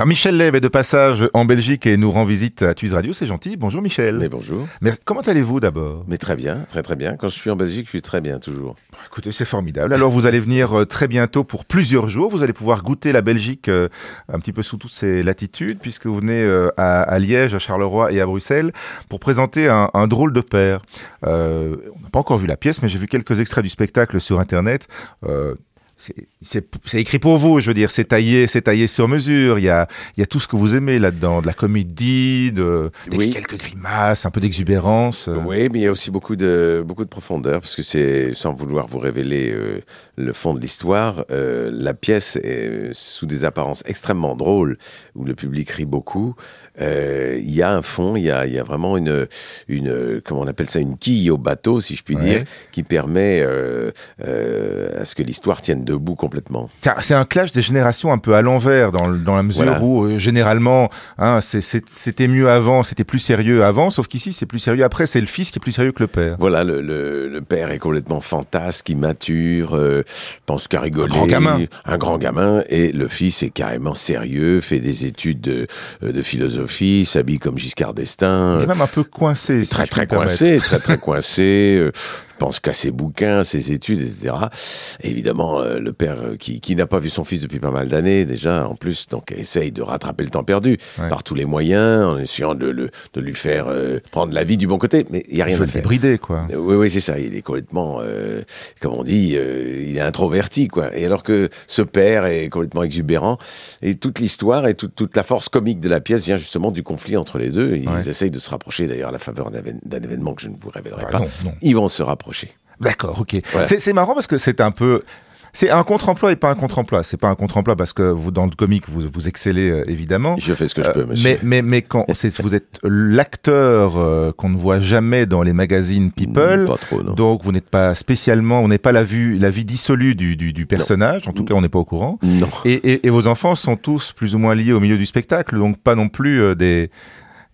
Alors Michel Leb est de passage en Belgique et nous rend visite à Tuise Radio, c'est gentil. Bonjour Michel. Mais bonjour. Mais comment allez-vous d'abord? Mais très bien, très très bien. Quand je suis en Belgique, je suis très bien toujours. Écoutez, c'est formidable. Alors vous allez venir euh, très bientôt pour plusieurs jours. Vous allez pouvoir goûter la Belgique euh, un petit peu sous toutes ses latitudes, puisque vous venez euh, à, Liège, à Charleroi et à Bruxelles pour présenter un, drôle de père. on n'a pas encore vu la pièce, mais j'ai vu quelques extraits du spectacle sur Internet c'est écrit pour vous, je veux dire, c'est taillé, c'est taillé sur mesure. Il y a, il y a tout ce que vous aimez là-dedans, de la comédie, de quelques grimaces, un peu d'exubérance. Oui, mais il y a aussi beaucoup de beaucoup de profondeur, parce que c'est sans vouloir vous révéler euh, le fond de l'histoire, euh, la pièce est sous des apparences extrêmement drôles, où le public rit beaucoup. Euh, il y a un fond, il y a, y a, vraiment une, une, comment on appelle ça, une quille au bateau, si je puis dire, qui permet à ce que l'histoire tienne debout complètement. C'est un clash des générations un peu à l'envers, dans, dans, la mesure où, euh, généralement, hein, c'était mieux avant, c'était plus sérieux avant, sauf qu'ici, c'est plus sérieux après, c'est le fils qui est plus sérieux que le père. Voilà, le, le, père est complètement fantasque, immature, euh, pense qu'à rigoler. Un grand gamin. Un grand gamin, et le fils est carrément sérieux, fait des études de, euh, de philosophie, s'habille comme Giscard d'Estaing. Il est même un peu coincé. très, très coincé, très, très coincé pense qu'à ses bouquins, ses études, etc. évidemment, euh, le père euh, qui, qui n'a pas vu son fils depuis pas mal d'années déjà, en plus, donc essaye de rattraper le temps perdu par tous les moyens, en essayant de, le, de lui faire euh, prendre la vie du bon côté, mais il y a rien à faire. brider, quoi. oui, oui, c'est ça. Il est complètement, comme on dit, il est introverti, quoi. Et alors que ce père est complètement exubérant, et toute l'histoire et toute, toute la force comique de la pièce vient justement du conflit entre les deux. Ils essayent de se rapprocher, d'ailleurs, à la faveur d'un événement que je ne vous révélerai bah pas. Ils vont se rapprocher D'accord, ok. C'est marrant parce que c'est un peu. C'est un contre-emploi et pas un contre-emploi. C'est pas un contre-emploi parce que vous, dans le comique, vous, vous excellez euh, évidemment. Je fais ce que je peux, euh, monsieur. mais, mais, mais quand vous êtes l'acteur euh, qu'on ne voit jamais dans les magazines People. Pas trop, non. Donc vous n'êtes pas spécialement, on n'est pas la vue, la vie dissolue du, du, du personnage. En tout cas, on n'est pas au courant. Non. Et, et, et, vos enfants sont tous plus ou moins liés au milieu du spectacle, donc pas non plus des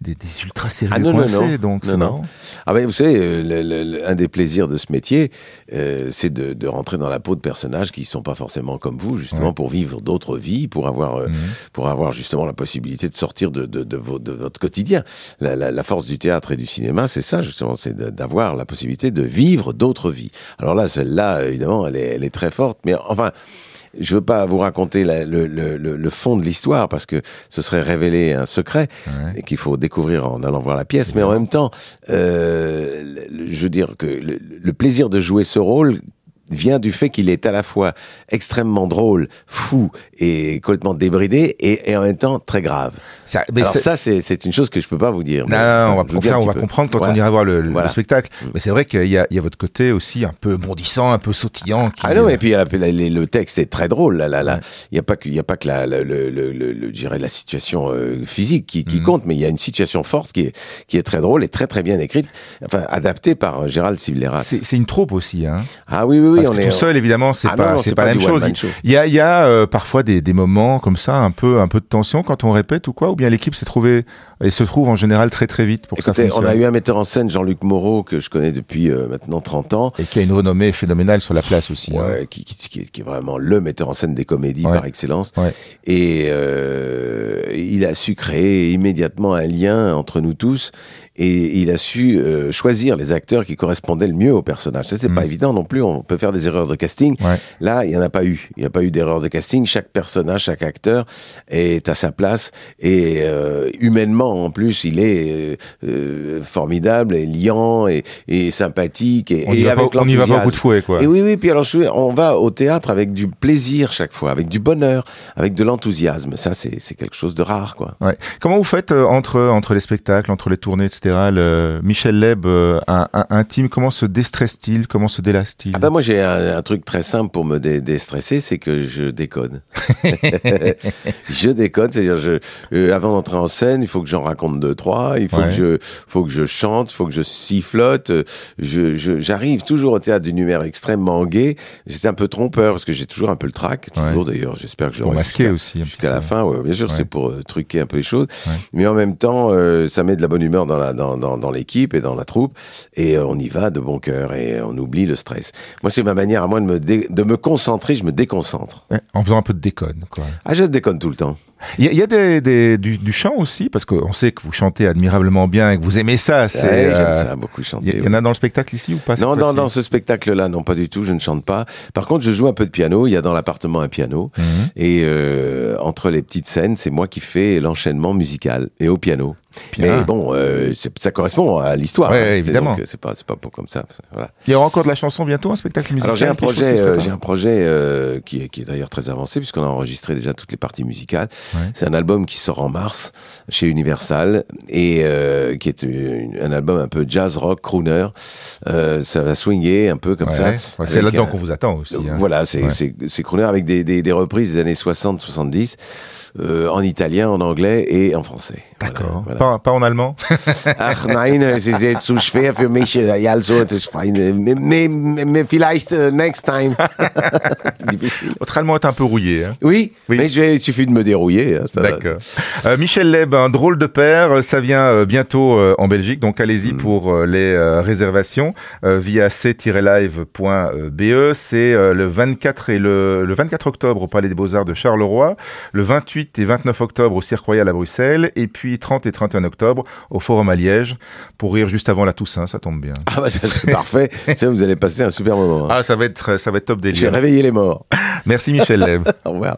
des, ultra sérieux ah coincés, donc c'est marrant. Ah ben, vous savez, euh, un des plaisirs de ce métier, euh, c'est de, rentrer dans la peau de personnages qui ne sont pas forcément comme vous, justement pour vivre d'autres vies, pour avoir, euh, mhm. pour avoir justement la possibilité de sortir de, de, de votre quotidien. La, la, force du théâtre et du cinéma, c'est ça justement, c'est d'avoir la possibilité de vivre d'autres vies. Alors là, celle-là, évidemment, elle est, elle est très forte, mais enfin je veux pas vous raconter le, le, le, fond de l'histoire parce que ce serait révéler un secret et qu'il faut découvrir en allant voir la pièce. Mais en même temps, euh, je veux dire que le, plaisir de jouer ce rôle vient du fait qu'il est à la fois extrêmement drôle, fou et complètement débridé et, en même temps très grave. Ça, mais Alors ça, c'est une chose que je peux pas vous dire. Non, on va, on va comprendre quand on ira voir le, spectacle. Mm. Mais c'est vrai qu'il y, a votre côté aussi un peu bondissant, un peu sautillant. Ah non, et puis le texte est très drôle. Là, là, là. Il n'y a pas que, il a pas que la, le, le, la situation euh, physique qui, qui mm. compte, mais il y a une situation forte qui est, qui est très drôle et très très bien écrite, enfin adaptée par euh, Gérald Sibleras. C'est une troupe aussi. Hein. Ah oui, oui, oui. Parce que tout seul, évidemment, c'est ah pas, c'est pas, la même chose. Il y a, il y a euh, parfois des, des, moments comme ça, un peu, un peu de tension quand on répète ou quoi, ou bien l'équipe s'est trouvée et se trouve en général très très vite pour que ça fonctionne. On a eu un metteur en scène, Jean-Luc Moreau, que je connais depuis euh, maintenant 30 ans. Et qui a une renommée phénoménale sur la place aussi. Hein. qui, qui, qui, est vraiment le metteur en scène des comédies par excellence. Et euh, il a su créer immédiatement un lien entre nous tous et il a su euh, choisir les acteurs qui correspondaient le mieux au personnage. Ça, c'est pas mm. évident non plus. On peut faire des erreurs de casting. Là, il y en a pas eu. Il n'y a pas eu d'erreur de casting. Chaque personnage, chaque acteur est à sa place et euh, humainement, en plus, il est euh, formidable et liant et, et sympathique et, on y, avec va, on y va pas de fouet, quoi. Et oui, oui. Puis alors, on va au théâtre avec du plaisir chaque fois, avec du bonheur, avec de l'enthousiasme. Ça, c'est quelque chose de rare, quoi. Ouais. Comment vous faites entre entre les spectacles, entre les tournées, etc. Michel Leb, euh, un, intime, comment se déstresse-t-il? Comment se délasse-t-il? Ah ben Moi, j'ai un, truc très simple pour me déstresser, c'est que je déconne. je déconne, c'est-à-dire, je, euh, avant d'entrer en scène, il faut que j'en raconte deux, trois, il faut, que je, faut que je chante, il faut que je sifflote. J'arrive toujours au théâtre d'une humeur extrêmement gai. C'est un peu trompeur, parce que j'ai toujours un peu le trac, toujours d'ailleurs, j'espère que je Pour masquer aussi. Jusqu'à la fin, bien sûr, c'est pour euh, truquer un peu les choses. Mais en même temps, ça met de la bonne humeur dans la dans, dans, dans l'équipe et dans la troupe, et euh, on y va de bon cœur et on oublie le stress. Moi, c'est ma manière à moi de me, dé- de me concentrer, je me déconcentre. Ouais, en faisant un peu de déconne. Quoi. Ah, je déconne tout le temps. Il y a, des, des- du, du chant aussi, parce qu'on sait que vous chantez admirablement bien et que vous aimez ça. C'est, Ouais, J'aime euh, ça, beaucoup chanter. Il y, en a dans le spectacle ici ou pas Non, dans ce spectacle-là, non, pas du tout. Je ne chante pas. Par contre, je joue un peu de piano. Il y a dans l'appartement un piano. Mhm. Et euh, entre les petites scènes, c'est moi qui fais l'enchaînement musical et au piano. Mais bon, euh, ça correspond à l'histoire. Ouais, hein. Évidemment. donc, C'est pas, c'est pas pour comme ça. Voilà. Il y aura encore de la chanson bientôt, un spectacle musical Alors j'ai un projet, euh, j'ai un projet euh, qui est, qui est d'ailleurs très avancé puisqu'on a enregistré déjà toutes les parties musicales. Ouais. C'est un album qui sort en mars chez Universal et euh, qui est une- un album un peu jazz rock crooner. Euh, ça va swinger un peu comme Ouais. ça. C'est là-dedans qu'on vous attend aussi. hein. Voilà, c'est crooner avec des, des, des reprises des années 60-70 euh, en italien, en anglais et en français. D'accord. Voilà, voilà. Pas, pas en allemand? Ach nein, es ist jetzt zu schwer für mich. Also, das ist fein. Vielleicht euh, next time. Votre allemand est un peu rouillé. hein? Oui, Oui. mais je il suffit de me dérouiller. hein. D'accord. Euh, Michel Leb, un drôle de père, ça vient euh, bientôt euh, en Belgique, donc allez-y Mm. pour euh, les euh, réservations euh, via c-live.be. C'est euh, le 24 et le, le 24 octobre au Palais des Beaux-Arts de Charleroi, le 28 et 29 octobre au Cirque Royal à Bruxelles, et puis 30 et 31 octobre au Forum à Liège pour rire juste avant la Toussaint, ça tombe bien. Ah bah ça, c'est parfait. Ça, vous allez passer un super moment. hein. Ah, ça va être, ça va être top délire. réveiller les morts. Merci Michel Leb. Au revoir.